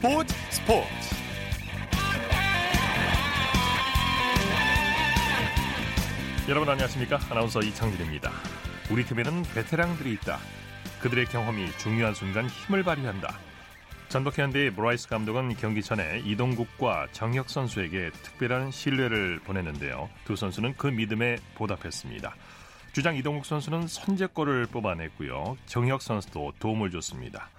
스포츠 스포츠 여러분 안녕하십니까 아나운서 이창진입니다 우리 팀에는 베테랑들이 있다 그들의 경험이 중요한 순간 힘을 발휘한다 전북현대의 브라이스 감독은 경기 전에 이동국과 정혁 선수에게 특별한 신뢰를 보냈는데요. 두 선수는 그 믿음에 보답했습니다. 주장 이동국 선수는 선제골을 뽑아냈고요. 정혁 선수도 도움을 줬습니다.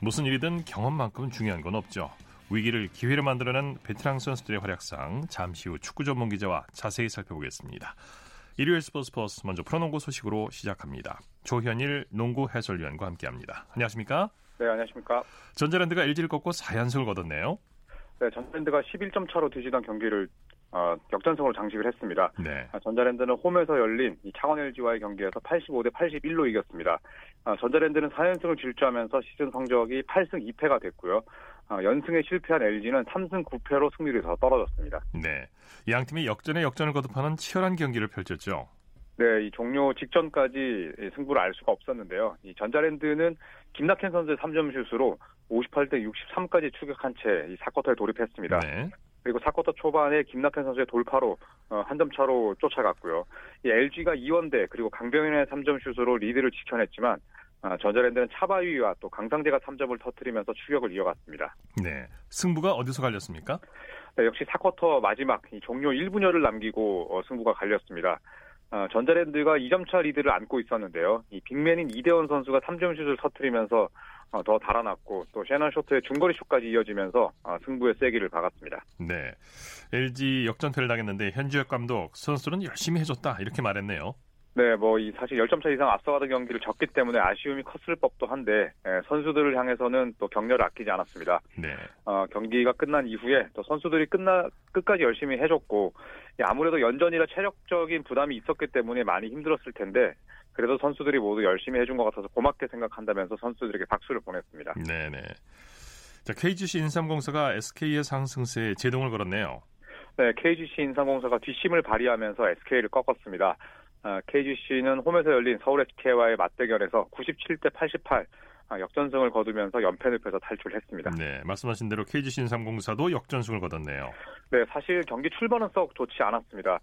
무슨 일이든 경험만큼은 중요한 건 없죠. 위기를 기회로 만들어낸 베테랑 선수들의 활약상 잠시 후 축구 전문 기자와 자세히 살펴보겠습니다. 일요일 스포츠 스포츠 먼저 프로농구 소식으로 시작합니다. 조현일 농구 해설위원과 함께합니다. 안녕하십니까? 네, 안녕하십니까. 전자랜드가 LG를 꺾고 4연승을 거뒀네요. 네, 전자랜드가 11점 차로 뒤지던 경기를 어, 역전승으로 장식을 했습니다. 네. 아, 전자랜드는 홈에서 열린 이 창원 LG와의 경기에서 85대 81로 이겼습니다. 아, 전자랜드는 4연승을 질주하면서 시즌 성적이 8승 2패가 됐고요. 아, 연승에 실패한 LG는 3승 9패로 승리를 더 떨어졌습니다. 네. 양 팀이 역전에 역전을 거듭하는 치열한 경기를 펼쳤죠. 네, 이 종료 직전까지 승부를 알 수가 없었는데요. 이 전자랜드는 김낙현 선수의 3점 슛으로 58대 63까지 추격한 채 이 사쿼터에 돌입했습니다. 네. 그리고 사쿼터 초반에 김낙현 선수의 돌파로 어, 한점 차로 쫓아갔고요. 이 LG가 이원대 그리고 강병현의 3점 슛으로 리드를 지켜냈지만 아, 전자랜드는 차바위와 또 강상재가 3점을 터뜨리면서 추격을 이어갔습니다. 네. 승부가 어디서 갈렸습니까? 네, 역시 사쿼터 마지막 이 종료 1분여를 남기고 어, 승부가 갈렸습니다. 어, 전자랜드가 2점차 리드를 안고 있었는데요. 이 빅맨인 이대원 선수가 3점 슛을 터뜨리면서 어, 더 달아났고 또 셰넌 쇼트의 중거리 슛까지 이어지면서 어, 승부의 세기를 박았습니다. 네. LG 역전패를 당했는데 현지혁 감독 선수는 열심히 해줬다 이렇게 말했네요. 네, 뭐, 이 사실 10점 차 이상 앞서가던 경기를 졌기 때문에 아쉬움이 컸을 법도 한데, 예, 선수들을 향해서는 또 격려를 아끼지 않았습니다. 네. 어, 경기가 끝난 이후에 또 선수들이 끝나, 끝까지 열심히 해줬고, 예, 아무래도 연전이라 체력적인 부담이 있었기 때문에 많이 힘들었을 텐데, 그래도 선수들이 모두 열심히 해준 것 같아서 고맙게 생각한다면서 선수들에게 박수를 보냈습니다. 네 네. 자, KGC 인삼공사가 SK의 상승세에 제동을 걸었네요. 네, KGC 인삼공사가 뒷심을 발휘하면서 SK를 꺾었습니다. 아, KGC는 홈에서 열린 서울 SK와의 맞대결에서 97대 88 아, 역전승을 거두면서 연패 늪에서 탈출했습니다. 네, 말씀하신 대로 KGC 인삼공사도 역전승을 거뒀네요. 네, 사실 경기 출발은 썩 좋지 않았습니다.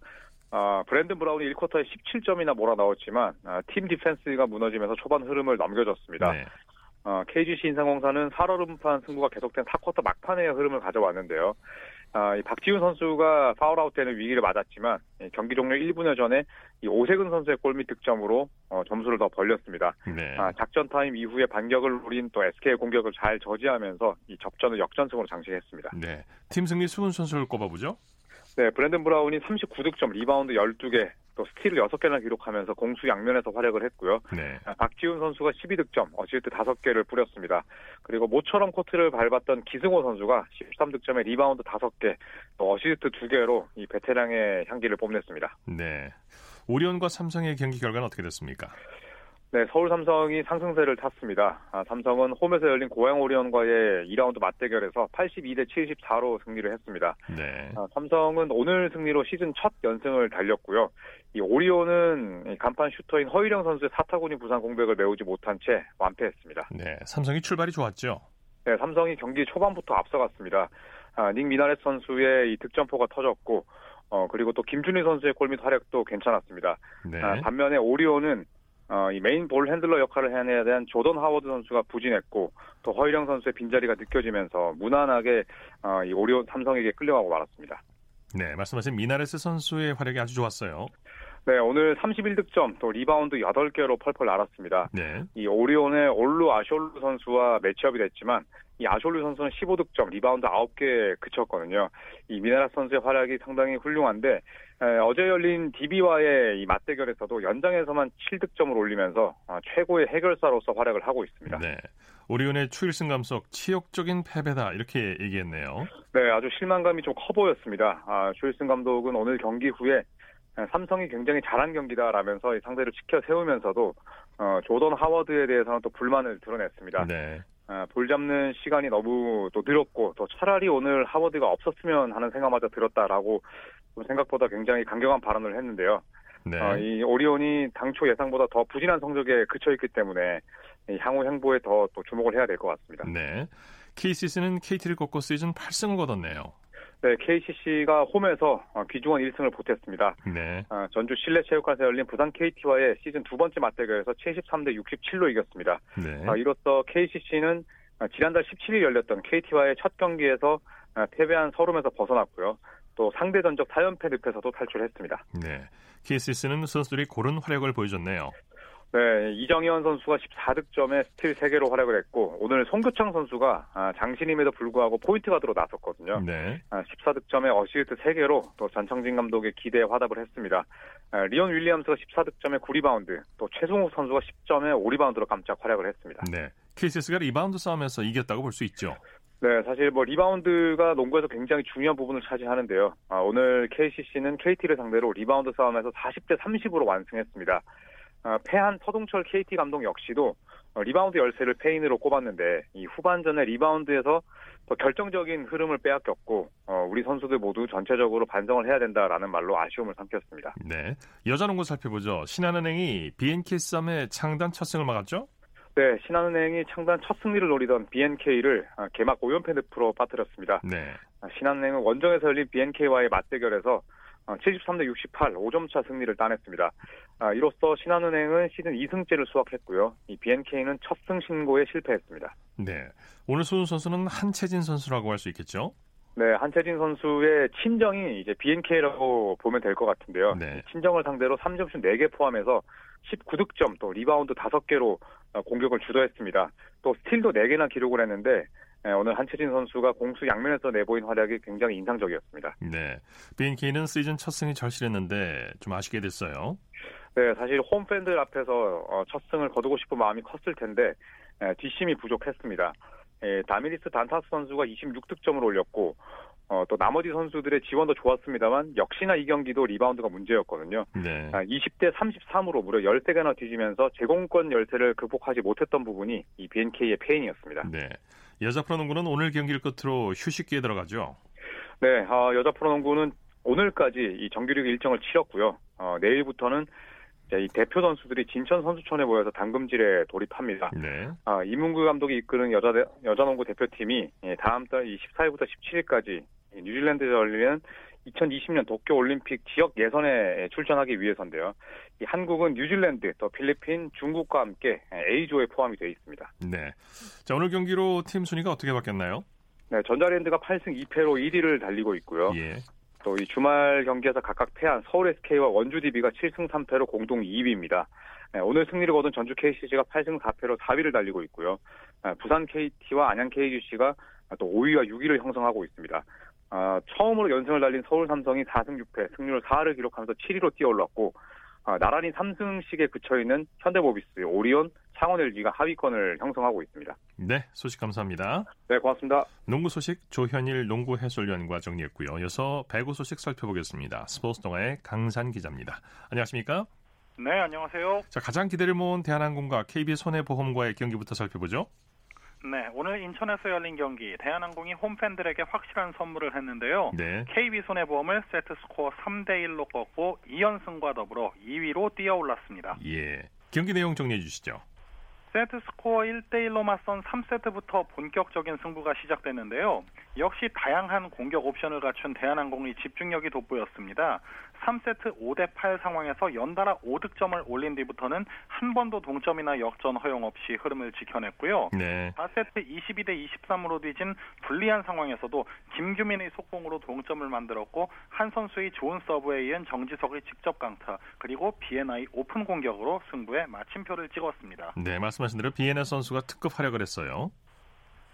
아, 브랜든 브라운이 1쿼터에 17점이나 몰아넣었지만 아, 팀 디펜스가 무너지면서 초반 흐름을 넘겨줬습니다. 네. 어, KGC 인삼공사는 살얼음판 승부가 계속된 4쿼터 막판의 흐름을 가져왔는데요. 아, 이 박지훈 선수가 파울아웃 되는 위기를 맞았지만 이 경기 종료 1분여 전에 이 오세근 선수의 골밑 득점으로 어, 점수를 더 벌렸습니다. 네. 아, 작전 타임 이후에 반격을 노린 또 SK의 공격을 잘 저지하면서 이 접전을 역전승으로 장식했습니다. 네. 팀 승리 수훈 선수를 꼽아보죠. 네, 브랜든 브라운이 39득점, 리바운드 12개, 또 스틸을 6개나 기록하면서 공수 양면에서 활약을 했고요. 네. 아, 박지훈 선수가 12득점, 어시스트 5개를 뿌렸습니다. 그리고 모처럼 코트를 밟았던 기승호 선수가 13득점에 리바운드 5개, 또 어시스트 2개로 이 베테랑의 향기를 뽐냈습니다. 네. 오리온과 삼성의 경기 결과는 어떻게 됐습니까? 네, 서울 삼성이 상승세를 탔습니다. 아, 삼성은 홈에서 열린 고양 오리온과의 2라운드 맞대결에서 82대 74로 승리를 했습니다. 네. 아, 삼성은 오늘 승리로 시즌 첫 연승을 달렸고요. 이 오리온은 이 간판 슈터인 허일영 선수의 사타구니 부상 공백을 메우지 못한 채 완패했습니다. 네. 삼성이 출발이 좋았죠. 네, 삼성이 경기 초반부터 앞서갔습니다. 아, 닉 미네라스 선수의 이 득점포가 터졌고, 어, 그리고 또 김준일 선수의 골밑 활약도 괜찮았습니다. 네. 아, 반면에 오리온은 어, 이 main ball handler 역할을 해내야 되는 조던 하워드 선수가 부진했고 또 허일영 선수의 빈자리가 느껴지면서 무난하게 어, 이 오리온 삼성에게 끌려가고 말았습니다. 네. 말씀하신 미네라스 선수의 활약이 아주 좋았어요. 네, 오늘 31득점 또 리바운드 8개로 펄펄 날았습니다. 네. 이 오리온의 올루 아숄루 선수와 matchup이 됐지만 이 아숄루 선수는 15득점, 리바운드 9개에 그쳤거든요. 이 미네라스 선수의 활약이 상당히 훌륭한데 에, 어제 열린 DB와의 이 맞대결에서도 연장에서만 7득점을 올리면서 어, 최고의 해결사로서 활약을 하고 있습니다. 네. 오리온의 추일승 감독 치욕적인 패배다 이렇게 얘기했네요. 네, 아주 실망감이 좀 커 보였습니다. 아, 추일승 감독은 오늘 경기 후에 삼성이 굉장히 잘한 경기다라면서 이 상대를 치켜세우면서도 어, 조던 하워드에 대해서는 또 불만을 드러냈습니다. 네. 아, 볼 잡는 시간이 너무 또 늘었고 또 차라리 오늘 하워드가 없었으면 하는 생각마저 들었다라고 생각보다 굉장히 강경한 발언을 했는데요. 네. 어, 이 오리온이 당초 예상보다 더 부진한 성적에 그쳐 있기 때문에 이 향후 행보에 더 또 주목을 해야 될 것 같습니다. 네. KCC는 KT를 꺾고 시즌 8승을 거뒀네요. 네, KCC가 홈에서 귀중한 1승을 보탰습니다. 네. 어, 전주 실내체육관에서 열린 부산 KT와의 시즌 두 번째 맞대결에서 73대 67로 이겼습니다. 네. 어, 이로써 KCC는 지난달 17일 열렸던 KT와의 첫 경기에서 어, 패배한 설움에서 벗어났고요. 또 상대 전적 4연패 늪에서도 탈출했습니다. 네. KCC는 선수들이 고른 활약을 보여줬네요. 네, 이정현 선수가 14득점에 스틸 3개로 활약을 했고 오늘 송교창 선수가 아, 장신임에도 불구하고 포인트 가드로 나섰거든요. 네. 14득점에 아, 어시스트 3개로 또 전창진 감독의 기대에 화답을 했습니다. 아, 리온 윌리엄스가 14득점에 9리바운드, 또 최승욱 선수가 10점에 5리바운드로 깜짝 활약을 했습니다. 네. KCC가 리바운드 싸움에서 이겼다고 볼 수 있죠. 네, 사실 뭐 리바운드가 농구에서 굉장히 중요한 부분을 차지하는데요. 아, 오늘 KCC는 KT를 상대로 리바운드 싸움에서 40대 30으로 완승했습니다. 아, 패한 서동철 KT 감독 역시도 어, 리바운드 열쇠를 패인으로 꼽았는데 이 후반전에 리바운드에서 더 결정적인 흐름을 빼앗겼고 어, 우리 선수들 모두 전체적으로 반성을 해야 된다라는 말로 아쉬움을 삼켰습니다. 네. 여자농구 살펴보죠. 신한은행이 BNK 썸의 창단 첫 승을 막았죠? 네, 신한은행이 창단 첫 승리를 노리던 BNK를 아, 개막 5연패 늪으로 빠뜨렸습니다. 네. 아, 신한은행은 원정에서 열린 BNK와의 맞대결에서 73대 68, 5점 차 승리를 따냈습니다. 아, 이로써 신한은행은 시즌 2승째를 수확했고요. 이 BNK는 첫 승 신고에 실패했습니다. 네. 오늘 소은 선수는 한채진 선수라고 할 수 있겠죠? 네, 한채진 선수의 친정이 이제 BNK라고 보면 될 것 같은데요. 네. 친정을 상대로 3점슛 4개 포함해서 19득점 또 리바운드 5개로 어, 공격을 주도했습니다. 또 스틸도 4개나 기록을 했는데 네, 오늘 한채진 선수가 공수 양면에서 내보인 활약이 굉장히 인상적이었습니다. 네. BNK는 시즌 첫 승이 절실했는데 좀 아쉽게 됐어요. 네, 사실 홈 팬들 앞에서 어, 첫 승을 거두고 싶은 마음이 컸을 텐데 뒷심이 부족했습니다. 다미리스 단타스 선수가 26득점을 올렸고 어, 또 나머지 선수들의 지원도 좋았습니다만 역시나 이 경기도 리바운드가 문제였거든요. 네. 20대 33으로 무려 13개나 뒤지면서 제공권 열세를 극복하지 못했던 부분이 이 BNK의 패인이었습니다. 네. 여자 프로농구는 오늘 경기를 끝으로 휴식기에 들어가죠. 네, 어, 여자 프로농구는 오늘까지 이 정규리그 일정을 치렀고요. 어, 내일부터는 이 대표 선수들이 진천 선수촌에 모여서 당금질에 돌입합니다. 네. 아, 이문구 감독이 이끄는 여자 여자농구 대표팀이 다음 달 14일부터 17일까지 뉴질랜드에 열리는 2020년 도쿄 올림픽 지역 예선에 출전하기 위해서인데요. 이 한국은 뉴질랜드, 또 필리핀, 중국과 함께 A조에 포함이 되어 있습니다. 네. 자, 오늘 경기로 팀 순위가 어떻게 바뀌었나요? 네, 전자랜드가 8승 2패로 1위를 달리고 있고요. 예. 또 이 주말 경기에서 각각 패한 서울 SK와 원주 DB가 7승 3패로 공동 2위입니다. 네, 오늘 승리를 거둔 전주 KCC가 8승 4패로 4위를 달리고 있고요. 부산 KT와 안양 KGC가 또 5위와 6위를 형성하고 있습니다. 아, 처음으로 연승을 달린 서울 삼성이 4승 6패, 승률 4를 기록하면서 7위로 뛰어올랐고 아, 나란히 3승씩에 그쳐 있는 현대모비스, 오리온, 창원 LG가 하위권을 형성하고 있습니다. 네, 소식 감사합니다. 네, 고맙습니다. 농구 소식 조현일 농구 해설위원과 정리했고요. 이어서 배구 소식 살펴보겠습니다. 스포츠 동아의 강산 기자입니다. 안녕하십니까? 네, 안녕하세요. 자, 가장 기대를 모은 대한항공과 KB 손해보험과의 경기부터 살펴보죠. 네, 오늘 인천에서 열린 경기 대한항공이 홈팬들에게 확실한 선물을 했는데요. 네. KB손해보험을 세트스코어 3대 1로 꺾고 2연승과 더불어 2위로 뛰어올랐습니다. 예. 경기 내용 정리해 주시죠. 세트스코어 1대1로 맞선 3세트부터 본격적인 승부가 시작됐는데요. 역시 다양한 공격 옵션을 갖춘 대한항공의 집중력이 돋보였습니다. 3세트 5대 8 상황에서 연달아 5득점을 올린 뒤부터는 한 번도 동점이나 역전 허용 없이 흐름을 지켜냈고요. 네. 4세트 22대 23으로 뒤진 불리한 상황에서도 김규민의 속공으로 동점을 만들었고 한선수의 좋은 서브에 이은 정지석의 직접 강타 그리고 비예나의 오픈 공격으로 승부에 마침표를 찍었습니다. 네, 말씀하신 대로 비예나 선수가 특급 활약을 했어요.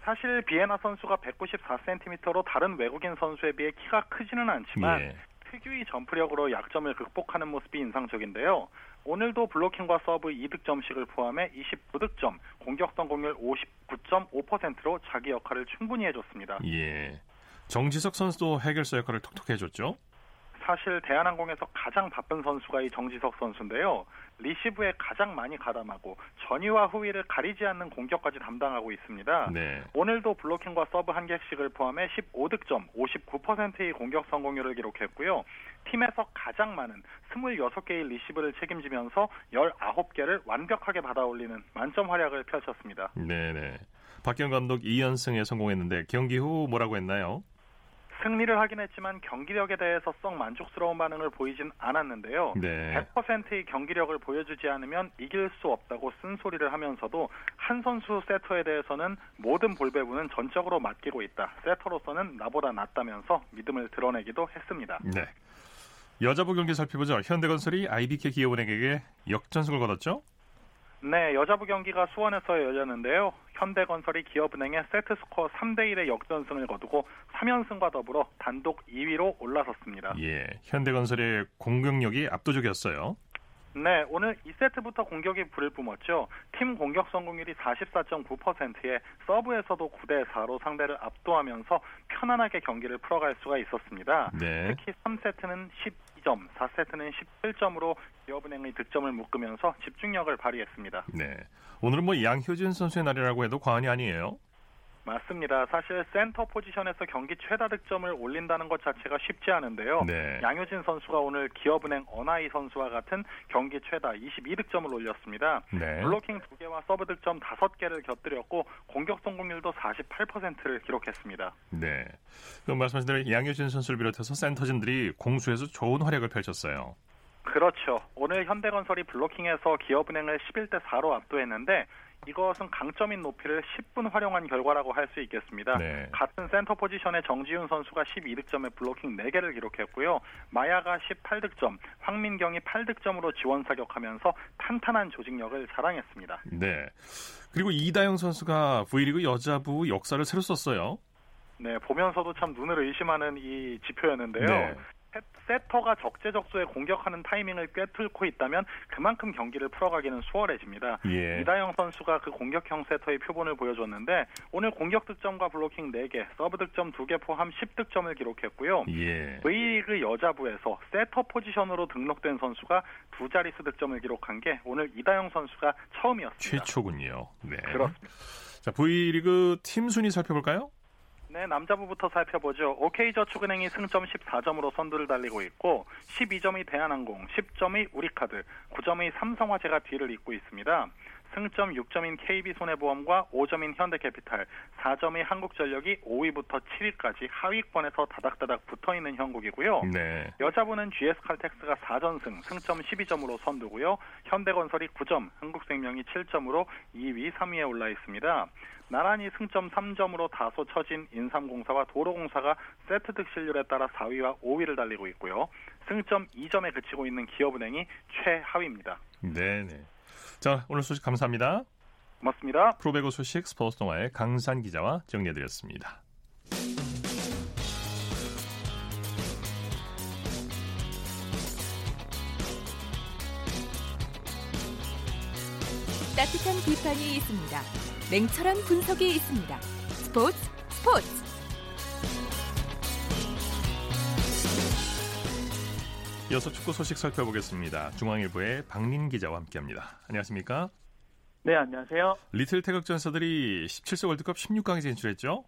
사실 비예나 선수가 194cm로 다른 외국인 선수에 비해 키가 크지는 않지만 예. 특유의 점프력으로 약점을 극복하는 모습이 인상적인데요. 오늘도 블로킹과 서브 2득점씩을 포함해 29득점, 공격 성공률 59.5%로 자기 역할을 충분히 해줬습니다. 예. 정지석 선수도 해결사 역할을 톡톡히 해줬죠. 사실 대한항공에서 가장 바쁜 선수가 이 정지석 선수인데요. 리시브에 가장 많이 가담하고 전위와 후위를 가리지 않는 공격까지 담당하고 있습니다. 네. 오늘도 블로킹과 서브 한 개씩을 포함해 15득점, 59%의 공격 성공률을 기록했고요. 팀에서 가장 많은 26개의 리시브를 책임지면서 19개를 완벽하게 받아올리는 만점 활약을 펼쳤습니다. 네네. 박경 감독 2연승에 성공했는데 경기 후 뭐라고 했나요? 승리를 하긴 했지만 경기력에 대해서 썩 만족스러운 반응을 보이진 않았는데요. 네. 100%의 경기력을 보여주지 않으면 이길 수 없다고 쓴소리를 하면서도 한 선수 세터에 대해서는 모든 볼배분은 전적으로 맡기고 있다. 세터로서는 나보다 낫다면서 믿음을 드러내기도 했습니다. 네. 여자부 경기 살펴보죠. 현대건설이 IBK 기업은행에게 역전승을 거뒀죠? 네, 여자부 경기가 수원에서 열렸는데요. 현대건설이 기업은행에 세트스코어 3대1의 역전승을 거두고 3연승과 더불어 단독 2위로 올라섰습니다. 예, 현대건설의 공격력이 압도적이었어요. 네, 오늘 2세트부터 공격이 불을 뿜었죠. 팀 공격 성공률이 44.9%에 서브에서도 9대 4로 상대를 압도하면서 편안하게 경기를 풀어갈 수가 있었습니다. 네. 특히 3세트는 12점, 4세트는 17점으로 기업은행의 득점을 묶으면서 집중력을 발휘했습니다. 네. 오늘은 뭐 양효진 선수의 날이라고 해도 과언이 아니에요. 맞습니다. 사실 센터 포지션에서 경기 최다 득점을 올린다는 것 자체가 쉽지 않은데요. 네. 양효진 선수가 오늘 기업은행 어나이 선수와 같은 경기 최다 22득점을 올렸습니다. 네. 블로킹 2개와 서브 득점 5개를 곁들였고 공격 성공률도 48%를 기록했습니다. 네. 그 말씀하신 대로 양효진 선수를 비롯해서 센터진들이 공수에서 좋은 활약을 펼쳤어요. 그렇죠. 오늘 현대건설이 블로킹에서 기업은행을 11대 4로 압도했는데 이것은 강점인 높이를 10분 활용한 결과라고 할 수 있겠습니다. 네. 같은 센터 포지션의 정지훈 선수가 12득점에 블로킹 4개를 기록했고요. 마야가 18득점, 황민경이 8득점으로 지원 사격하면서 탄탄한 조직력을 자랑했습니다. 네. 그리고 이다영 선수가 V리그 여자부 역사를 새로 썼어요. 네, 보면서도 참 눈을 의심하는 이 지표였는데요. 네. 세터가 적재적소에 공격하는 타이밍을 꿰뚫고 있다면 그만큼 경기를 풀어가기는 수월해집니다. 예. 이다영 선수가 그 공격형 세터의 표본을 보여줬는데 오늘 공격 득점과 블로킹 4개, 서브 득점 2개 포함 10득점을 기록했고요. 예. V리그 여자부에서 세터 포지션으로 등록된 선수가 두 자릿수 득점을 기록한 게 오늘 이다영 선수가 처음이었습니다. 최초군요. 네. 그렇습니다. 자, V리그 팀 순위 살펴볼까요? 네, 남자부부터 살펴보죠. OK저축은행이 승점 14점으로 선두를 달리고 있고 12점이 대한항공, 10점이 우리카드, 9점이 삼성화재가 뒤를 잇고 있습니다. 승점 6점인 KB손해보험과 5점인 현대캐피탈, 4점의 한국전력이 5위부터 7위까지 하위권에서 다닥다닥 붙어 있는 형국이고요. 네. 여자부는 GS칼텍스가 4전승, 승점 12점으로 선두고요. 현대건설이 9점, 한국생명이 7점으로 2위, 3위에 올라 있습니다. 나란히 승점 3점으로 다소 처진 인삼공사와 도로공사가 세트 득실률에 따라 4위와 5위를 달리고 있고요. 승점 2점에 그치고 있는 기업은행이 최하위입니다. 네, 네. 자, 오늘 소식 감사합니다. 고맙습니다. 프로배구 소식 스포츠 동아의 강산 기자와 정리해드렸습니다. 따뜻한 비판이 있습니다. 냉철한 분석이 있습니다. 스포츠 스포츠 이어서 축구 소식 살펴보겠습니다. 중앙일보의 박민 기자와 함께합니다. 안녕하십니까? 네, 안녕하세요. 리틀 태극 전사들이 17세 월드컵 16강에 진출했죠?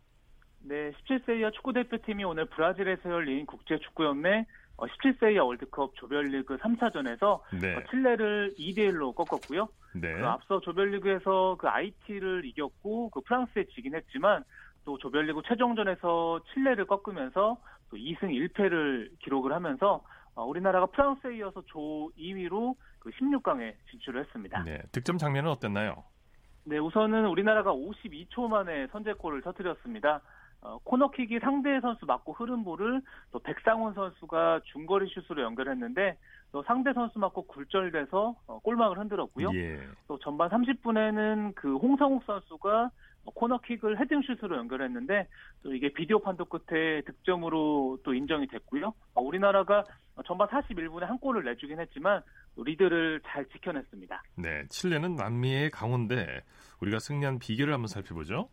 네, 17세 이하 축구대표팀이 오늘 브라질에서 열린 국제축구연맹 17세 이하 월드컵 조별리그 3차전에서 네. 칠레를 2대1로 꺾었고요. 네. 그 앞서 조별리그에서 그 IT를 이겼고 그 프랑스에 지긴 했지만 또 조별리그 최종전에서 칠레를 꺾으면서 또 2승 1패를 기록을 하면서 어, 우리나라가 프랑스에 이어서 조 2위로 그 16강에 진출을 했습니다. 네. 득점 장면은 어땠나요? 네, 우선은 우리나라가 52초 만에 선제골을 터뜨렸습니다. 어, 코너킥이 상대 선수 맞고 흐른 볼을 또 백상훈 선수가 중거리 슛으로 연결했는데 또 상대 선수 맞고 굴절돼서 어, 골망을 흔들었고요. 예. 또 전반 30분에는 그 홍성욱 선수가 코너킥을 헤딩슛으로 연결했는데 또 이게 비디오 판독 끝에 득점으로 또 인정이 됐고요. 어, 우리나라가 전반 41분에 한 골을 내주긴 했지만 리드를 잘 지켜냈습니다. 네. 칠레는 남미의 강호인데 우리가 승리한 비결을 한번 살펴보죠.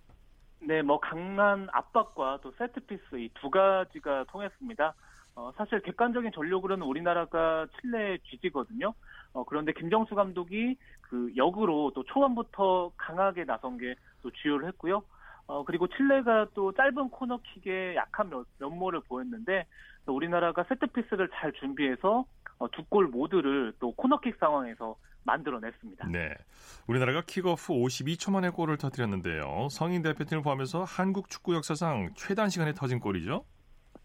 네, 뭐 강한 압박과 또 세트피스 이 두 가지가 통했습니다. 어, 사실 객관적인 전력으로는 우리나라가 칠레의 쥐지거든요. 어, 그런데 김정수 감독이 그 역으로 또 초반부터 강하게 나선 게 또 주요를 했고요. 어, 그리고 칠레가 또 짧은 코너킥에 약한 면, 면모를 보였는데 또 우리나라가 세트피스를 잘 준비해서 어, 두골 모두를 또 코너킥 상황에서 만들어냈습니다. 네. 우리나라가 킥오프 52초 만에 골을 터뜨렸는데요. 성인 대표팀을 포함해서 한국 축구 역사상 최단 시간에 터진 골이죠?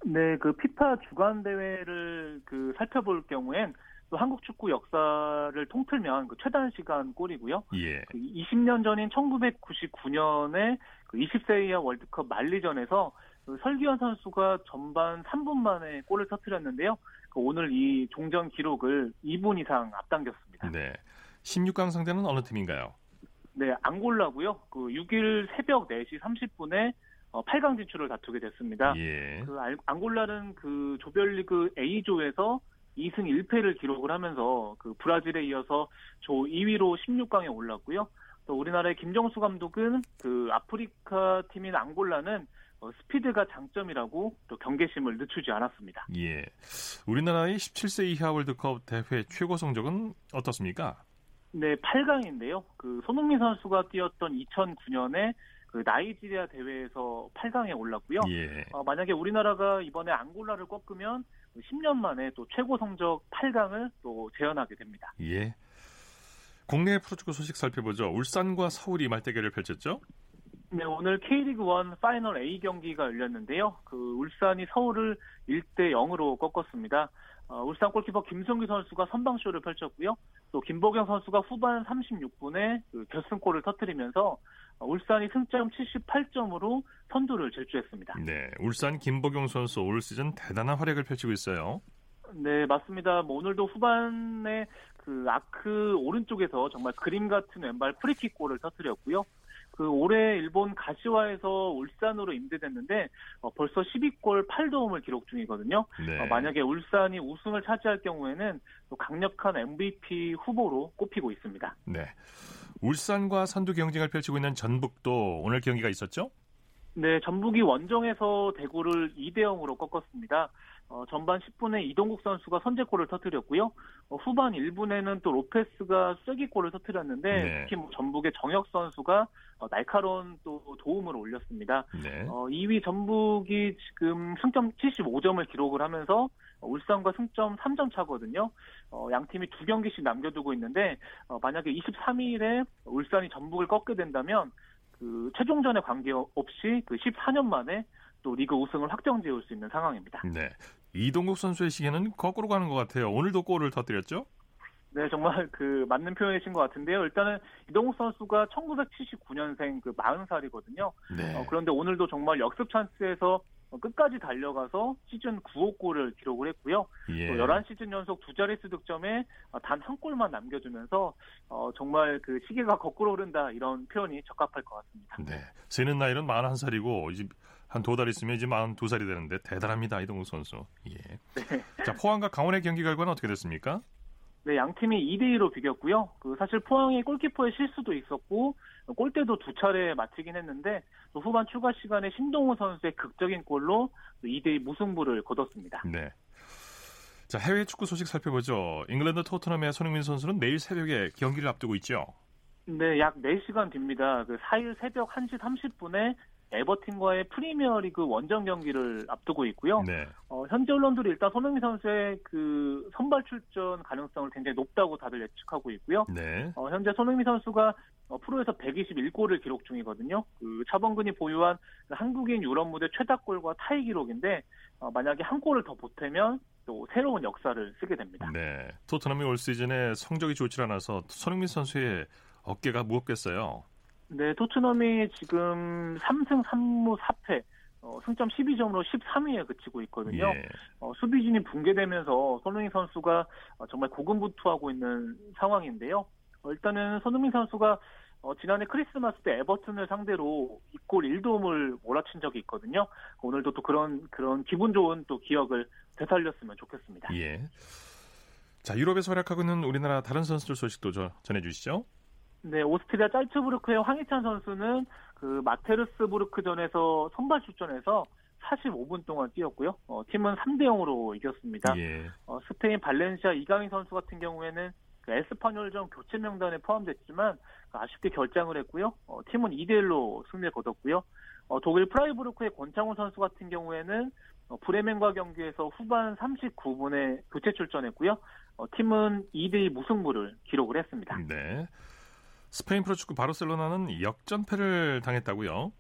네, 그 피파 주간 대회를 그 살펴볼 경우엔 또 한국 축구 역사를 통틀면 그 최단 시간 골이고요. 예. 그 20년 전인 1999년에 그 20세 이하 월드컵 만리전에서 그 설기현 선수가 전반 3분 만에 골을 터뜨렸는데요. 그 오늘 이 종전 기록을 2분 이상 앞당겼습니다. 네. 16강 상대는 어느 팀인가요? 네, 앙골라고요. 그 6일 새벽 4시 30분에 8강 진출을 다투게 됐습니다. 예. 그 앙골라는 그 조별리그 A조에서 2승 1패를 기록을 하면서 그 브라질에 이어서 조 2위로 16강에 올랐고요. 또 우리나라의 김정수 감독은 그 아프리카 팀인 앙골라는 어, 스피드가 장점이라고 또 경계심을 늦추지 않았습니다. 예. 우리나라의 17세 이하 월드컵 대회 최고 성적은 어떻습니까? 네, 8강인데요. 그 손흥민 선수가 뛰었던 2009년에 그 나이지리아 대회에서 8강에 올랐고요. 예. 어, 만약에 우리나라가 이번에 앙골라를 꺾으면 10년 만에 또 최고 성적 8강을 또 재현하게 됩니다. 예. 국내 프로축구 소식 살펴보죠. 울산과 서울이 맞대결을 펼쳤죠? 네, 오늘 K리그 1 파이널 A 경기가 열렸는데요. 그 울산이 서울을 1대 0으로 꺾었습니다. 어, 울산 골키퍼 김승규 선수가 선방쇼를 펼쳤고요. 또 김보경 선수가 후반 36분에 그 결승골을 터뜨리면서 어, 울산이 승점 78점으로 선두를 질주했습니다. 네, 울산 김보경 선수 올 시즌 대단한 활약을 펼치고 있어요. 네, 맞습니다. 뭐 오늘도 후반에 그 아크 오른쪽에서 정말 그림 같은 왼발 프리킥 골을 터뜨렸고요. 그 올해 일본 가시와에서 울산으로 임대됐는데 어, 벌써 12골 8도움을 기록 중이거든요. 네. 어, 만약에 울산이 우승을 차지할 경우에는 또 강력한 MVP 후보로 꼽히고 있습니다. 네. 울산과 선두 경쟁을 펼치고 있는 전북도 오늘 경기가 있었죠? 네, 전북이 원정에서 대구를 2대 0으로 꺾었습니다. 어, 전반 10분에 이동국 선수가 선제골을 터뜨렸고요. 어, 후반 1분에는 또 로페스가 쐐기골을 터뜨렸는데 네. 특히 뭐 전북의 정혁 선수가 어, 날카로운 또 도움을 올렸습니다. 네. 어, 2위 전북이 지금 승점 75점을 기록을 하면서 울산과 승점 3점 차거든요. 어, 양 팀이 두 경기씩 남겨두고 있는데 어, 만약에 23일에 울산이 전북을 꺾게 된다면 그 최종전에 관계없이 그 14년 만에 또 리그 우승을 확정 지을 수 있는 상황입니다. 네. 이동국 선수의 시계는 거꾸로 가는 것 같아요. 오늘도 골을 터뜨렸죠? 네, 정말 그 맞는 표현이신 것 같은데요. 일단은 이동욱 선수가 1979년생 그 40살이거든요. 네. 어, 그런데 오늘도 정말 역습 찬스에서 끝까지 달려가서 시즌 9호 골을 기록을 했고요. 예. 또 11시즌 연속 두 자릿수 득점에 단 한 골만 남겨주면서 어, 정말 그 시계가 거꾸로 오른다 이런 표현이 적합할 것 같습니다. 네. 세는 나이는 41살이고 이제 한 두 달 있으면 이제 42살이 되는데 대단합니다. 이동욱 선수. 예. 네. 자, 포항과 강원의 경기 결과는 어떻게 됐습니까? 네, 양 팀이 2대 2로 비겼고요. 그 사실 포항의 골키퍼의 실수도 있었고 골대도 두 차례 맞히긴 했는데 또 후반 추가 시간에 신동호 선수의 극적인 골로 2대 2 무승부를 거뒀습니다. 네. 자, 해외 축구 소식 살펴보죠. 잉글랜드 토트넘의 손흥민 선수는 내일 새벽에 경기를 앞두고 있죠. 네, 약 4시간 뒤입니다. 그 4일 새벽 1시 30분에 에버팀과의 프리미어리그 원정 경기를 앞두고 있고요. 네. 어, 현재 언론들이 일단 손흥민 선수의 그 선발 출전 가능성을 굉장히 높다고 다들 예측하고 있고요. 네. 어, 현재 손흥민 선수가 어, 프로에서 121골을 기록 중이거든요. 그 차범근이 보유한 그 한국인 유럽 무대 최다골과 타이 기록인데 어, 만약에 한 골을 더 보태면 또 새로운 역사를 쓰게 됩니다. 네. 토트넘이 올 시즌에 성적이 좋지 않아서 손흥민 선수의 어깨가 무겁겠어요. 네, 토트넘이 지금 3승 3무 4패, 어, 승점 12점으로 13위에 그치고 있거든요. 예. 어, 수비진이 붕괴되면서 손흥민 선수가 어, 정말 고군분투하고 있는 상황인데요. 어, 일단은 손흥민 선수가 어, 지난해 크리스마스 때 에버튼을 상대로 2골 1도움을 몰아친 적이 있거든요. 오늘도 또 그런 그런 기분 좋은 또 기억을 되살렸으면 좋겠습니다. 예. 자, 유럽에서 활약하고 있는 우리나라 다른 선수들 소식도 저, 전해주시죠. 네, 오스트리아 짤츠부르크의 황희찬 선수는 그 마테르스부르크전에서 선발 출전해서 45분 동안 뛰었고요. 어, 팀은 3대 0으로 이겼습니다. 예. 어, 스페인 발렌시아 이강인 선수 같은 경우에는 그 에스파뇰전 교체 명단에 포함됐지만 아쉽게 결장을 했고요. 어, 팀은 2대 1로 승리를 거뒀고요. 어, 독일 프라이부르크의 권창훈 선수 같은 경우에는 어, 브레멘과 경기에서 후반 39분에 교체 출전했고요. 어, 팀은 2대 2 무승부를 기록을 했습니다. 네. 스페인 프로축구 바르셀로나는 역전패를 당했다고요?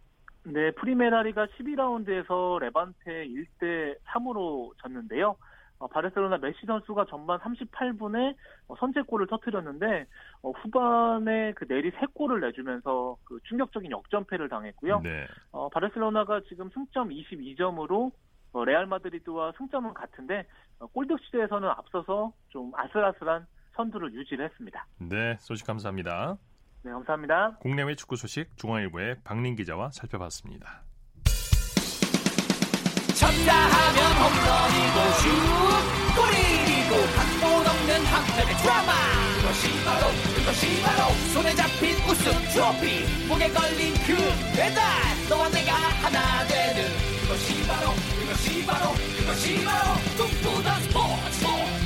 네, 프리메라리가 12라운드에서 레반테 1대 3으로 졌는데요. 어, 바르셀로나 메시 선수가 전반 38분에 어, 선제골을 터뜨렸는데 어, 후반에 그 내리 3골을 내주면서 그 충격적인 역전패를 당했고요. 네. 어, 바르셀로나가 지금 승점 22점으로 어, 레알 마드리드와 승점은 같은데 어, 골득 시대에서는 앞서서 좀 아슬아슬한 선두를 유지를 했습니다. 네, 소식 감사합니다. 네, 감사합니다. 국내외 축구 소식 중앙일보의 박민 기자와 살펴봤습니다. 쳤다 하면 홈런이고 슛 골이고 각본 없는 한편의 드라마 그것이 바로 그것이 바로 손에 잡힌 우승 트로피 목에 걸린 그 배달 너와 내가 하나 되는 그것이 바로 그것이 바로 그것이 바로 꿈꾸던 스포츠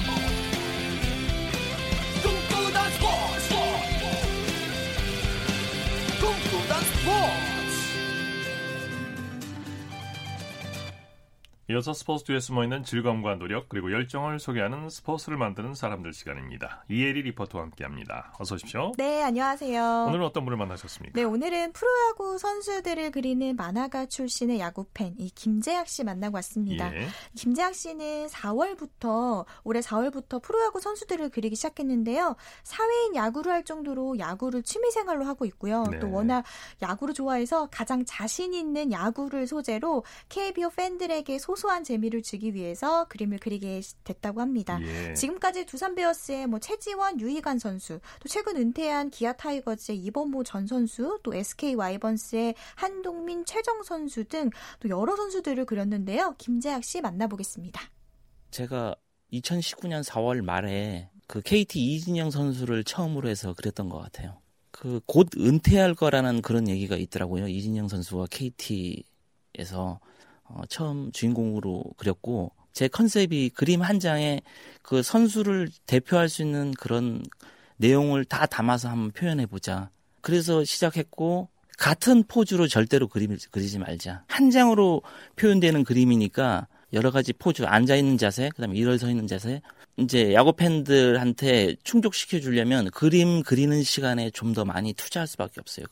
이어서 스포츠 뒤에 숨어있는 즐거움과 노력 그리고 열정을 소개하는 스포츠를 만드는 사람들 시간입니다. 이혜리 리포터와 함께합니다. 어서 오십시오. 네, 안녕하세요. 오늘은 어떤 분을 만나셨습니까? 네, 오늘은 프로야구 선수들을 그리는 만화가 출신의 야구팬 이 김재학 씨 만나고 왔습니다. 예. 김재학 씨는 4월부터 올해 4월부터 프로야구 선수들을 그리기 시작했는데요. 사회인 야구를 할 정도로 야구를 취미생활로 하고 있고요. 네. 또 워낙 야구를 좋아해서 가장 자신 있는 야구를 소재로 KBO 팬들에게 소 소한 재미를 주기 위해서 그림을 그리게 됐다고 합니다. 예. 지금까지 두산 베어스의 뭐 최지원, 유희관 선수, 또 최근 은퇴한 기아 타이거즈의 이범호 전 선수, 또 SK 와이번스의 한동민, 최정 선수 등 또 여러 선수들을 그렸는데요. 김재학 씨 만나보겠습니다. 제가 2019년 4월 말에 그 KT 이진영 선수를 처음으로 해서 그랬던 것 같아요. 그 곧 은퇴할 거라는 그런 얘기가 있더라고요. 이진영 선수가 KT에서 어, 처음 주인공으로 그렸고 제 컨셉이 그림 한 장에 그 선수를 대표할 수 있는 그런 내용을 다 담아서 한번 표현해 보자. 그래서 시작했고 같은 포즈로 절대로 그림을 그리지 말자. 한 장으로 표현되는 그림이니까 여러 가지 포즈, 앉아 있는 자세, 그다음에 일어서 있는 자세. 이제 야구 팬들한테 충족시켜 주려면 그림 그리는 시간에 좀 더 많이 투자할 수밖에 없어요.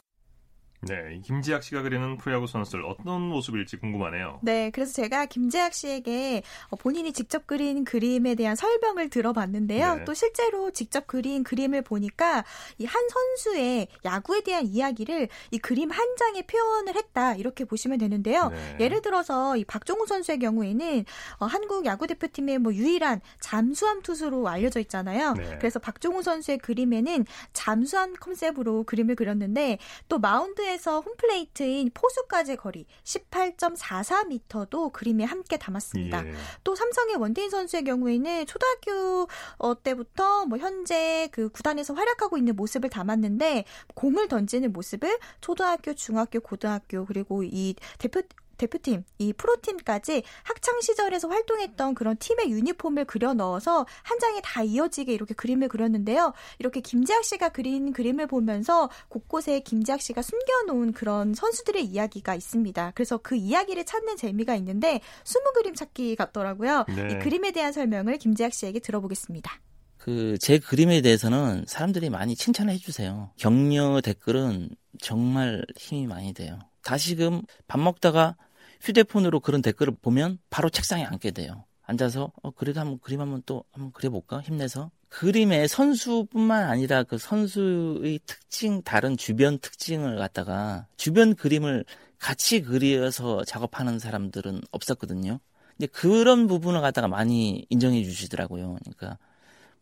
네, 김지학 씨가 그리는 프로야구 선수들 어떤 모습일지 궁금하네요. 네, 그래서 제가 김재학 씨에게 어, 본인이 직접 그린 그림에 대한 설명을 들어봤는데요. 네. 또 실제로 직접 그린 그림을 보니까 이 한 선수의 야구에 대한 이야기를 이 그림 한 장에 표현을 했다 이렇게 보시면 되는데요. 네. 예를 들어서 이 박종우 선수의 경우에는 어, 한국 야구 대표팀의 뭐 유일한 잠수함 투수로 알려져 있잖아요. 네. 그래서 박종우 선수의 그림에는 잠수함 컨셉으로 그림을 그렸는데 또 마운드에 서 홈플레이트인 포수까지 거리 18.44m도 그림에 함께 담았습니다. 예. 또 삼성의 원태인 선수의 경우에는 초등학교 어, 때부터 뭐 현재 그 구단에서 활약하고 있는 모습을 담았는데 공을 던지는 모습을 초등학교, 중학교, 고등학교 그리고 이 대표 대표팀, 이 프로팀까지 학창 시절에서 활동했던 그런 팀의 유니폼을 그려 넣어서 한 장에 다 이어지게 이렇게 그림을 그렸는데요. 이렇게 김재학 씨가 그린 그림을 보면서 곳곳에 김재학 씨가 숨겨놓은 그런 선수들의 이야기가 있습니다. 그래서 그 이야기를 찾는 재미가 있는데 숨은 그림 찾기 같더라고요. 네. 이 그림에 대한 설명을 김재학 씨에게 들어보겠습니다. 그 제 그림에 대해서는 사람들이 많이 칭찬을 해주세요. 격려 댓글은 정말 힘이 많이 돼요. 다시금 밥 먹다가 휴대폰으로 그런 댓글을 보면 바로 책상에 앉게 돼요. 앉아서 어 그래도 한번 그림 한번 또 한번 그려볼까 힘내서 그림의 선수뿐만 아니라 그 선수의 특징 다른 주변 특징을 갖다가 주변 그림을 같이 그려서 작업하는 사람들은 없었거든요. 근데 그런 부분을 갖다가 많이 인정해 주시더라고요. 그러니까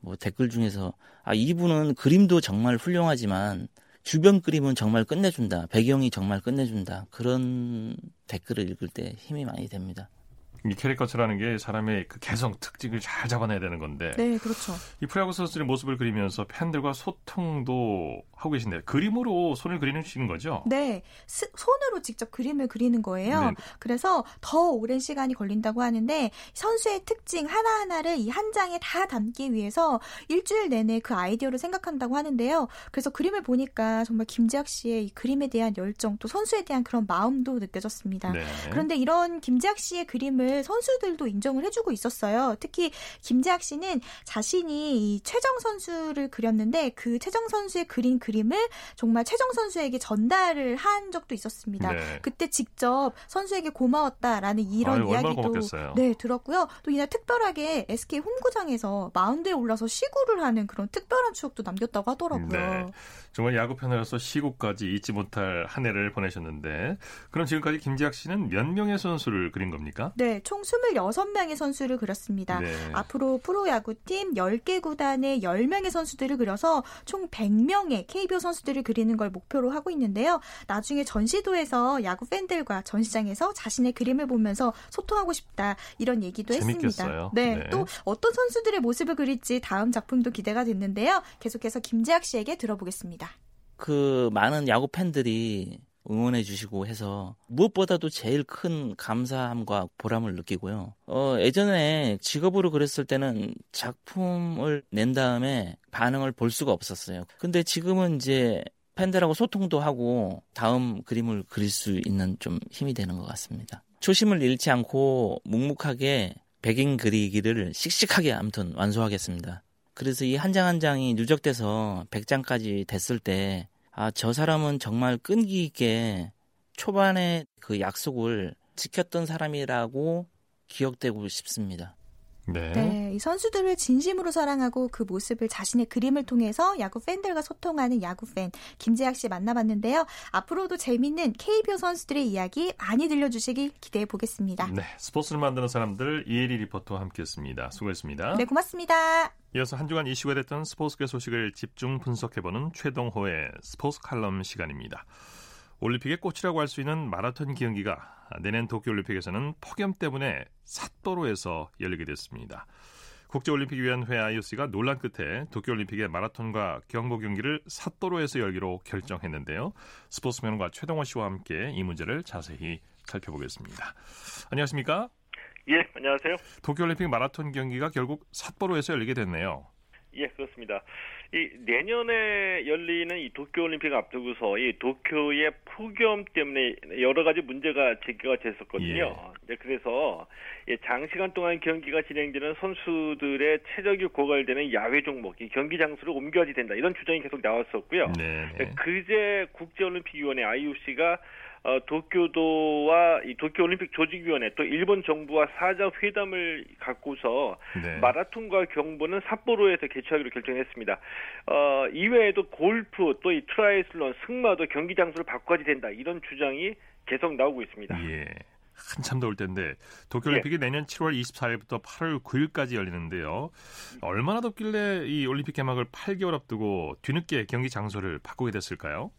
뭐 댓글 중에서 아 이분은 그림도 정말 훌륭하지만 주변 그림은 정말 끝내준다. 배경이 정말 끝내준다. 그런 댓글을 읽을 때 힘이 많이 됩니다. 이 캐릭터처라는 게 사람의 그 개성 특징을 잘 잡아내야 되는 건데 네, 그렇죠. 이 프로야구 선수들의 모습을 그리면서 팬들과 소통도 하고 계신데 그림으로 손을 그리시는 거죠? 네, 스- 손으로 직접 그림을 그리는 거예요. 네. 그래서 더 오랜 시간이 걸린다고 하는데 선수의 특징 하나 하나를 이 한 장에 다 담기 위해서 일주일 내내 그 아이디어를 생각한다고 하는데요. 그래서 그림을 보니까 정말 김재학 씨의 이 그림에 대한 열정 또 선수에 대한 그런 마음도 느껴졌습니다. 네. 그런데 이런 김재학 씨의 그림을 것을 선수들도 인정을 해주고 있었어요. 특히 김재학 씨는 자신이 이 최정 선수를 그렸는데 그 최정 선수의 그린 그림을 정말 최정 선수에게 전달을 한 적도 있었습니다. 네. 그때 직접 선수에게 고마웠다라는 이런 아유, 이야기도. 네 들었고요. 또 이날 특별하게 SK 홈구장에서 마운드에 올라서 시구를 하는 그런 특별한 추억도 남겼다고 하더라고요. 네. 정말 야구 팬으로서 시구까지 잊지 못할 한 해를 보내셨는데 그럼 지금까지 김지학 씨는 몇 명의 선수를 그린 겁니까? 네, 총 26명의 선수를 그렸습니다. 네. 앞으로 프로야구팀 10개 구단의 10명의 선수들을 그려서 총 100명의 KBO 선수들을 그리는 걸 목표로 하고 있는데요. 나중에 전시도에서 야구 팬들과 전시장에서 자신의 그림을 보면서 소통하고 싶다 이런 얘기도 재밌겠어요. 했습니다. 네, 네. 또 어떤 선수들의 모습을 그릴지 다음 작품도 기대가 됐는데요. 계속해서 김재학 씨에게 들어보겠습니다. 그 많은 야구 팬들이 응원해 주시고 해서 무엇보다도 제일 큰 감사함과 보람을 느끼고요. 어, 예전에 직업으로 그랬을 때는 작품을 낸 다음에 반응을 볼 수가 없었어요. 근데 지금은 이제 팬들하고 소통도 하고 다음 그림을 그릴 수 있는 좀 힘이 되는 것 같습니다. 초심을 잃지 않고 묵묵하게 백인 그리기를 씩씩하게 아무튼 완수하겠습니다. 그래서 이 한 장한 장이 누적돼서 100장까지 됐을 때, 아, 저 사람은 정말 끈기 있게 초반에 그 약속을 지켰던 사람이라고 기억되고 싶습니다. 네. 네, 이 선수들을 진심으로 사랑하고 그 모습을 자신의 그림을 통해서 야구 팬들과 소통하는 야구 팬 김재학 씨 만나봤는데요. 앞으로도 재밌는 KBO 선수들의 이야기 많이 들려주시길 기대해 보겠습니다. 네. 스포츠를 만드는 사람들 이혜리 리포터와 함께했습니다. 수고했습니다. 네, 고맙습니다. 이어서 한 주간 이슈가 됐던 스포츠계 소식을 집중 분석해보는 최동호의 스포츠 칼럼 시간입니다. 올림픽의 꽃이라고 할 수 있는 마라톤 경기가 내년 도쿄올림픽에서는 폭염 때문에 삿포로에서 열리게 됐습니다. 국제올림픽위원회 IOC가 논란 끝에 도쿄올림픽의 마라톤과 경보 경기를 삿포로에서 열기로 결정했는데요. 스포츠 평론가 최동호 씨와 함께 이 문제를 자세히 살펴보겠습니다. 안녕하십니까? 예, 안녕하세요. 도쿄올림픽 마라톤 경기가 결국 삿포로에서 열리게 됐네요. 예, 그렇습니다. 이 내년에 열리는 이 도쿄 올림픽 앞두고서 이 도쿄의 폭염 때문에 여러 가지 문제가 제기가 됐었거든요. 네, 그래서 예, 장시간 동안 경기가 진행되는 선수들의 체력이 고갈되는 야외 종목, 이 경기 장소를 옮겨야지 된다 이런 주장이 계속 나왔었고요. 네. 네, 그제 국제올림픽위원회 IOC가 어, 도쿄도와 이 도쿄올림픽 조직위원회 또 일본 정부와 사자 회담을 갖고서 네. 마라톤과 경보는 삿포로에서 개최하기로 결정했습니다. 어, 이외에도 골프 또 이 트라이애슬론 승마도 경기 장소를 바꿔야 된다 이런 주장이 계속 나오고 있습니다. 예. 한참 더울 텐데 도쿄올림픽이 내년 7월 24일부터 8월 9일까지 열리는데요. 얼마나 덥길래 이 올림픽 개막을 8개월 앞두고 뒤늦게 경기 장소를 바꾸게 됐을까요?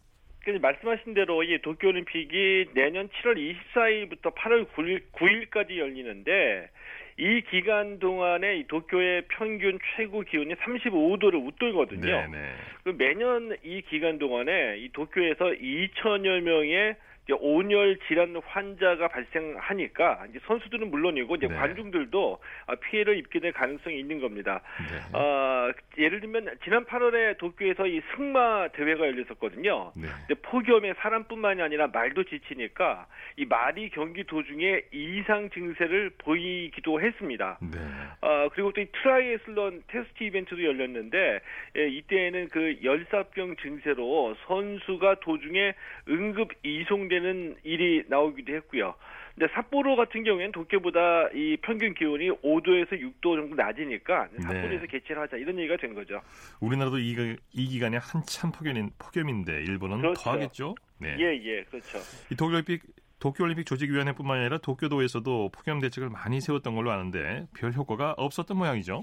그래서 말씀하신 대로 이 도쿄올림픽이 내년 7월 24일부터 8월 9일, 9일까지 열리는데 이 기간 동안에 이 도쿄의 평균 최고 기온이 35도를 웃돌거든요. 네네. 그 매년 이 기간 동안에 이 도쿄에서 2천여 명의 온열 질환 환자가 발생하니까 이제 선수들은 물론이고 이제 네. 관중들도 아, 피해를 입게 될 가능성이 있는 겁니다. 네. 어, 예를 들면 지난 8월에 도쿄에서 이 승마 대회가 열렸었거든요. 네. 근데 폭염에 사람뿐만이 아니라 말도 지치니까 이 말이 경기 도중에 이상 증세를 보이기도 했습니다. 네. 어, 그리고 또 이 트라이애슬론 테스트 이벤트도 열렸는데 예, 이때에는 그 열사병 증세로 선수가 도중에 응급 이송 되는 일이 나오기도 했고요. 근데 삿포로 같은 경우에는 도쿄보다 이 평균 기온이 5도에서 6도 정도 낮으니까 삿포로에서 네. 개최를 하자 이런 얘기가 된 거죠. 우리나라도 이, 이 기간에 한참 폭염인, 폭염인데 일본은 그렇죠. 더하겠죠? 네. 예, 예, 그렇죠. 이 도쿄올림픽 도쿄올림픽 조직위원회뿐만 아니라 도쿄도에서도 폭염 대책을 많이 세웠던 걸로 아는데 별 효과가 없었던 모양이죠.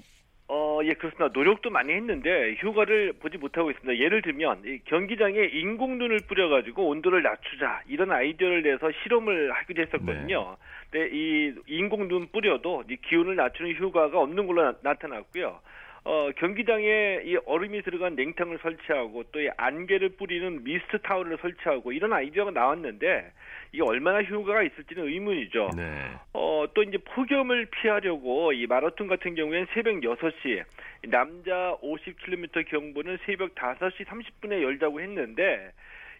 어, 예, 그렇습니다. 노력도 많이 했는데 효과를 보지 못하고 있습니다. 예를 들면 이 경기장에 인공 눈을 뿌려가지고 온도를 낮추자 이런 아이디어를 내서 실험을 하기도 했었거든요. 근데 이 인공 눈 뿌려도 이 기온을 낮추는 효과가 없는 걸로 나, 타났고요 어, 경기장에 이 얼음이 들어간 냉탕을 설치하고 또 이 안개를 뿌리는 미스트 타월을 설치하고 이런 아이디어가 나왔는데 이게 얼마나 효과가 있을지는 의문이죠. 네. 어, 또 이제 폭염을 피하려고 이 마라톤 같은 경우에는 새벽 6시, 남자 50km 경보는 새벽 5시 30분에 열자고 했는데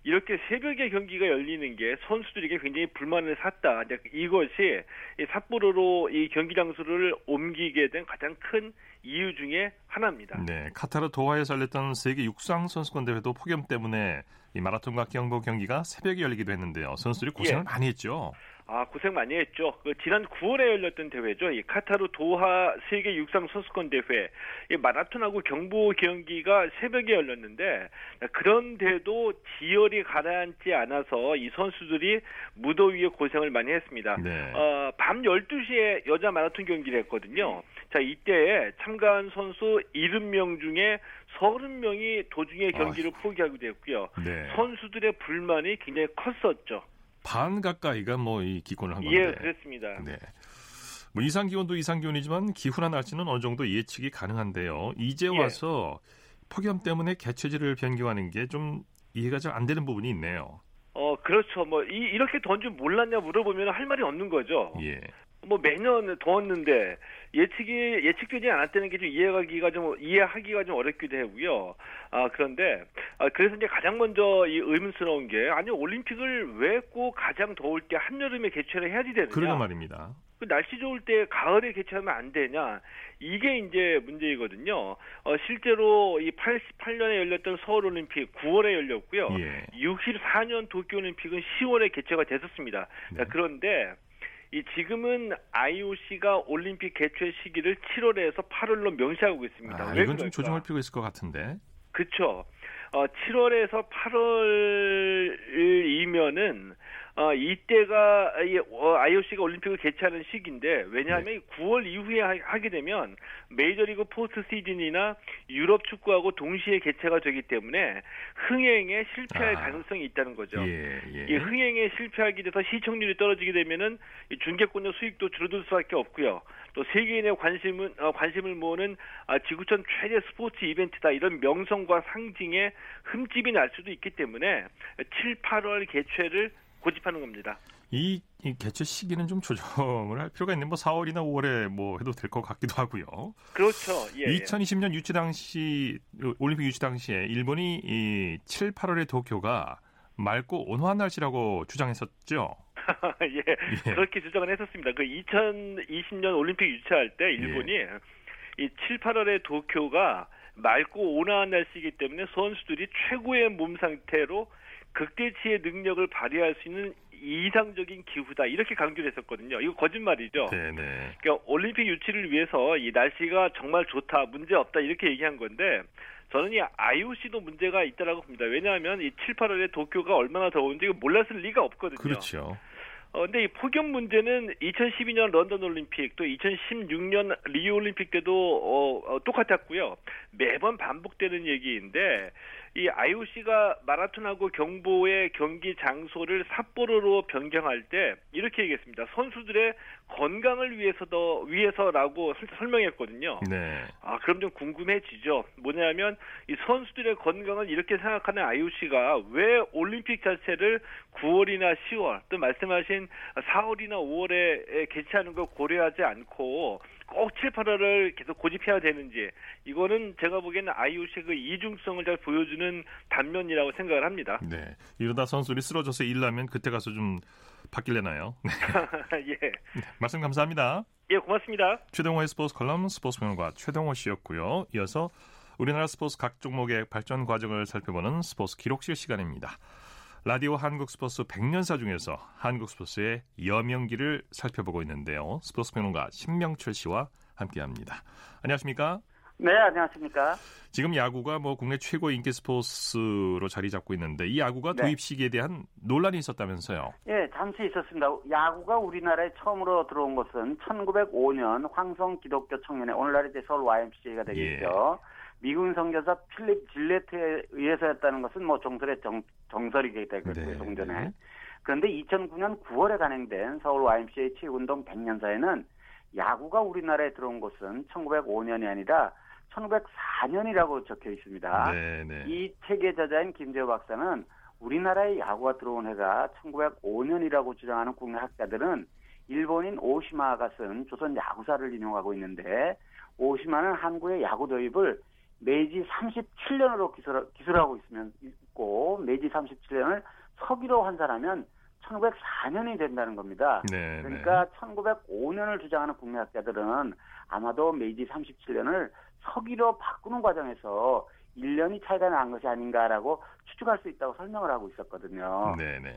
이렇게 새벽에 경기가 열리는 게 선수들에게 굉장히 불만을 샀다. 이것이 삿포로로 이 경기 장소를 옮기게 된 가장 큰 이유 중에 하나입니다. 네, 카타르 도하에서 열렸던 세계 육상 선수권 대회도 폭염 때문에 이 마라톤과 경보 경기가 새벽에 열리기도 했는데요. 선수들이 고생을 예. 많이 했죠. 아 고생 많이 했죠. 그 지난 9월에 열렸던 대회죠. 이 카타르 도하 세계 육상 선수권 대회. 이 마라톤하고 경보 경기가 새벽에 열렸는데 그런데도 지열이 가라앉지 않아서 이 선수들이 무더위에 고생을 많이 했습니다. 네. 어, 밤 12시에 여자 마라톤 경기를 했거든요. 자, 이때 참가한 선수 70명 중에 30명이 도중에 경기를 포기하게 됐고요. 네. 선수들의 불만이 굉장히 컸었죠. 반 가까이가 뭐 이 기권을 한 건데. 예, 그렇습니다. 네. 뭐 이상 기온도 이상 기온이지만 기후나 날씨는 어느 정도 예측이 가능한데요. 이제 예. 와서 폭염 때문에 개체질을 변경하는 게 좀 이해가 잘 안 되는 부분이 있네요. 어, 그렇죠. 뭐, 이, 이렇게 더운 줄 몰랐냐 물어보면 할 말이 없는 거죠. 예. 뭐, 매년 더웠는데, 예측이, 예측되지 않았다는 게 좀 이해하기가 좀, 이해하기가 좀 어렵기도 하고요. 아, 그런데, 아, 그래서 이제 가장 먼저 이 의문스러운 게, 아니, 올림픽을 왜 꼭 가장 더울 때 한여름에 개최를 해야지 되느냐. 그러게 말입니다. 그 날씨 좋을 때 가을에 개최하면 안 되냐 이게 이제 문제이거든요. 어, 실제로 이 88년에 열렸던 서울 올림픽 9월에 열렸고요. 예. 64년 도쿄 올림픽은 10월에 개최가 됐었습니다. 네. 자, 그런데 이 지금은 IOC가 올림픽 개최 시기를 7월에서 8월로 명시하고 있습니다. 아, 왜 이건 좀? 조정할 필요가 있을 것 같은데. 그쵸. 어, 7월에서 8월이면은 어, 이때가 이 어, IOC가 올림픽을 개최하는 시기인데 왜냐하면 이 9월 이후에 하, 하게 되면 메이저리그 포스트 시즌이나 유럽 축구하고 동시에 개최가 되기 때문에 흥행에 실패할 아. 가능성이 있다는 거죠. 예, 예. 이 흥행에 실패하게 돼서 시청률이 떨어지게 되면은 이 중계권의 수익도 줄어들 수밖에 없고요. 또 세계인의 관심은 어, 관심을 모으는 아, 지구촌 최대 스포츠 이벤트다 이런 명성과 상징에 흠집이 날 수도 있기 때문에 7, 8월 개최를 고집하는 겁니다. 이, 이 개최 시기는 좀 조정을 할 필요가 있는 뭐 4월이나 5월에 뭐 해도 될 것 같기도 하고요. 그렇죠. 예, 예. 2020년 유치 당시 올림픽 유치 당시에 일본이 이 7, 8월의 도쿄가 맑고 온화한 날씨라고 주장했었죠. 예, 예. 그렇게 주장을 했었습니다. 그 2020년 올림픽 유치할 때 일본이 예. 이 7, 8월의 도쿄가 맑고 온화한 날씨이기 때문에 선수들이 최고의 몸 상태로 극대치의 능력을 발휘할 수 있는 이상적인 기후다 이렇게 강조를 했었거든요. 이거 거짓말이죠. 네네. 그러니까 올림픽 유치를 위해서 이 날씨가 정말 좋다, 문제 없다 이렇게 얘기한 건데 저는 이 IOC도 문제가 있다라고 봅니다. 왜냐하면 이 7, 8월에 도쿄가 얼마나 더운지 몰랐을 리가 없거든요. 그렇죠. 어, 근데 이 폭염 문제는 2012년 런던 올림픽 또 2016년 리우 올림픽 때도 어, 어, 똑같았고요. 매번 반복되는 얘기인데 이 IOC가 마라톤하고 경보의 경기 장소를 삿포로로 변경할 때 이렇게 얘기했습니다. 선수들의 건강을 위해서도 위해서라고 설- 설명했거든요. 네. 아, 그럼 좀 궁금해지죠. 뭐냐면 이 선수들의 건강을 이렇게 생각하는 IOC가 왜 올림픽 자체를 9월이나 10월 또 말씀하신 4월이나 5월에 개최하는 걸 고려하지 않고 꼭 7, 8월을 계속 고집해야 되는지 이거는 제가 보기에는 IOC의 그 이중성을 잘 보여주는 단면이라고 생각을 합니다. 네. 이러다 선수들이 쓰러져서 일나면 그때 가서 좀 바뀔래나요? 네. 예. 말씀 감사합니다. 예, 고맙습니다. 최동호의 스포츠 컬럼 스포츠 평론가 최동호 씨였고요. 이어서 우리나라 스포츠 각 종목의 발전 과정을 살펴보는 스포츠 기록실 시간입니다. 라디오 한국 스포츠 100년사 중에서 한국 스포츠의 여명기를 살펴보고 있는데요. 스포츠 평론가 신명철 씨와 함께합니다. 안녕하십니까? 네, 안녕하십니까. 지금 야구가 뭐 국내 최고 인기 스포츠로 자리 잡고 있는데 이 야구가 네. 도입 시기에 대한 논란이 있었다면서요. 예, 잠시 있었습니다. 야구가 우리나라에 처음으로 들어온 것은 1905년 황성 기독교 청년회, 오늘날 이제 서울 YMCA가 되겠죠. 미군 선교사 필립 질레트에 의해서였다는 것은 뭐 종설의 정, 정설이기 때문에 네, 종전에. 네. 그런데 2009년 9월에 간행된 서울 YMCA 체육운동 100년사에는 야구가 우리나라에 들어온 것은 1905년이 아니라 1904년이라고 적혀 있습니다. 네, 네. 이 책의 저자인 김재호 박사는 우리나라에 야구가 들어온 해가 1905년이라고 주장하는 국내 학자들은 일본인 오시마가 쓴 조선 야구사를 인용하고 있는데 오시마는 한국의 야구 도입을 메이지 37년으로 기술, 기술하고 있으면 있고 메이지 37년을 서기로 환산하면 1904년이 된다는 겁니다. 네, 그러니까 1905년을 주장하는 국내 학자들은 아마도 메이지 37년을 서기로 바꾸는 과정에서 1년이 차이가 난 것이 아닌가라고 추측할 수 있다고 설명을 하고 있었거든요. 네, 네.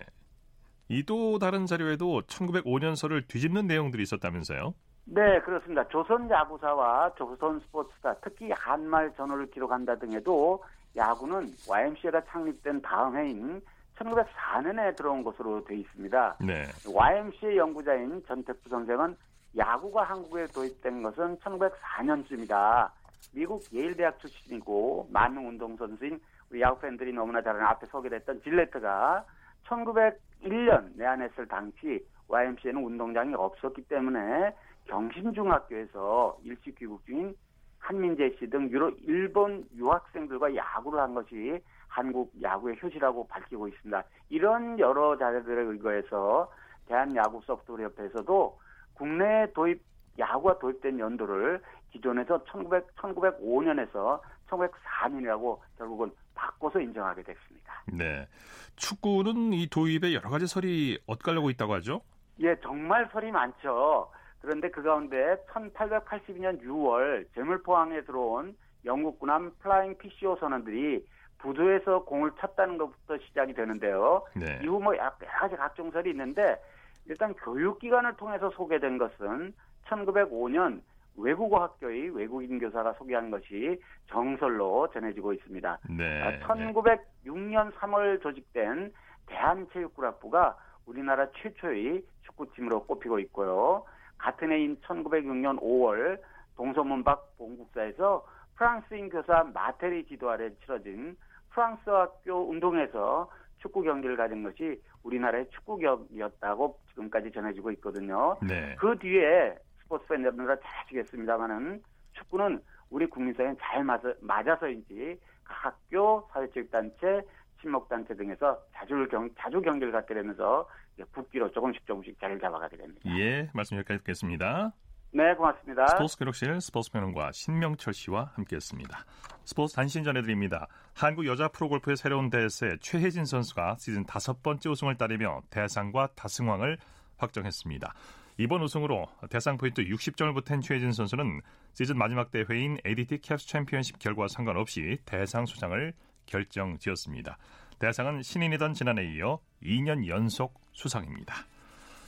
이도 다른 자료에도 1905년서를 뒤집는 내용들이 있었다면서요? 네, 그렇습니다. 조선 야구사와 조선 스포츠사, 특히 한말 전후를 기록한다 등에도 야구는 YMCA가 창립된 다음 해인 1904년에 들어온 것으로 돼 있습니다. 네. YMCA 연구자인 전택부 선생은 야구가 한국에 도입된 것은 1904년쯤이다. 미국 예일 대학 출신이고 만능 운동 선수인 우리 야구 팬들이 너무나 잘 아는 앞에 소개됐던 질레트가 1901년 내한했을 당시 YMCA는 운동장이 없었기 때문에 경신중학교에서 일시 귀국 중인 한민재 씨 등 유로 일본 유학생들과 야구를 한 것이 한국 야구의 효시라고 밝히고 있습니다. 이런 여러 자료들에 의거해서 대한야구 소프트웨어 협회에서도 국내 도입 야구가 도입된 연도를 기존에서 1900, 1905년에서 1904년이라고 결국은 바꿔서 인정하게 됐습니다. 네. 축구는 이 도입에 여러 가지 설이 엇갈리고 있다고 하죠? 예, 정말 설이 많죠. 그런데 그 가운데 1882년 6월 제물포항에 들어온 영국 군함 플라잉 PCO 선원들이 부두에서 공을 쳤다는 것부터 시작이 되는데요. 네. 이후 뭐 여러 가지 각종 설이 있는데 일단 교육기관을 통해서 소개된 것은 1905년 외국어 학교의 외국인 교사가 소개한 것이 정설로 전해지고 있습니다. 네. 아, 1906년 3월 조직된 대한체육구락부가 우리나라 최초의 축구팀으로 꼽히고 있고요. 같은 해인 1906년 5월 동서문 밖 본국사에서 프랑스인 교사 마테리 지도 아래 치러진 프랑스 학교 운동에서 축구 경기를 가진 것이 우리나라의 축구 경기였다고 지금까지 전해지고 있거든요. 네. 그 뒤에 스포츠 팬 여러분들 잘 아시겠습니다만은 축구는 우리 국민사회에 잘 맞아, 맞아서인지 각 학교, 사회체육단체, 친목단체 등에서 자주 경, 자주 경기를 갖게 되면서 국기로 조금씩 조금씩 자리를 잡아가게 됩니다. 예, 말씀 여기까지 듣겠습니다. 네, 고맙습니다. 스포츠 기록실 스포츠 평론가 신명철 씨와 함께했습니다. 스포츠 단신 전해드립니다. 한국 여자 프로골프의 새로운 대세 최혜진 선수가 시즌 다섯 번째 우승을 따내며 대상과 다승왕을 확정했습니다. 이번 우승으로 대상 포인트 60점을 보탠 최혜진 선수는 시즌 마지막 대회인 ADT 캡스 챔피언십 결과와 상관없이 대상 수상을 결정지었습니다. 대상은 신인이던 지난해에 이어 2년 연속 수상입니다.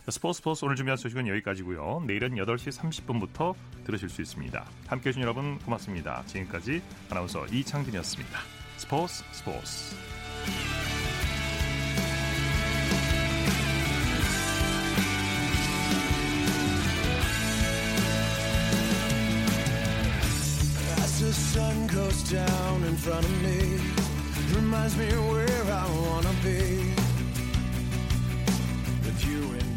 스포츠 스포츠 오늘 준비한 소식은 여기까지고요. 내일은 8시 30분부터 들으실 수 있습니다. 함께해 주신 여러분 고맙습니다. 지금까지 아나운서 이창진이었습니다. 스포츠 스포츠 down in front of me. Reminds me where I wanna be. With you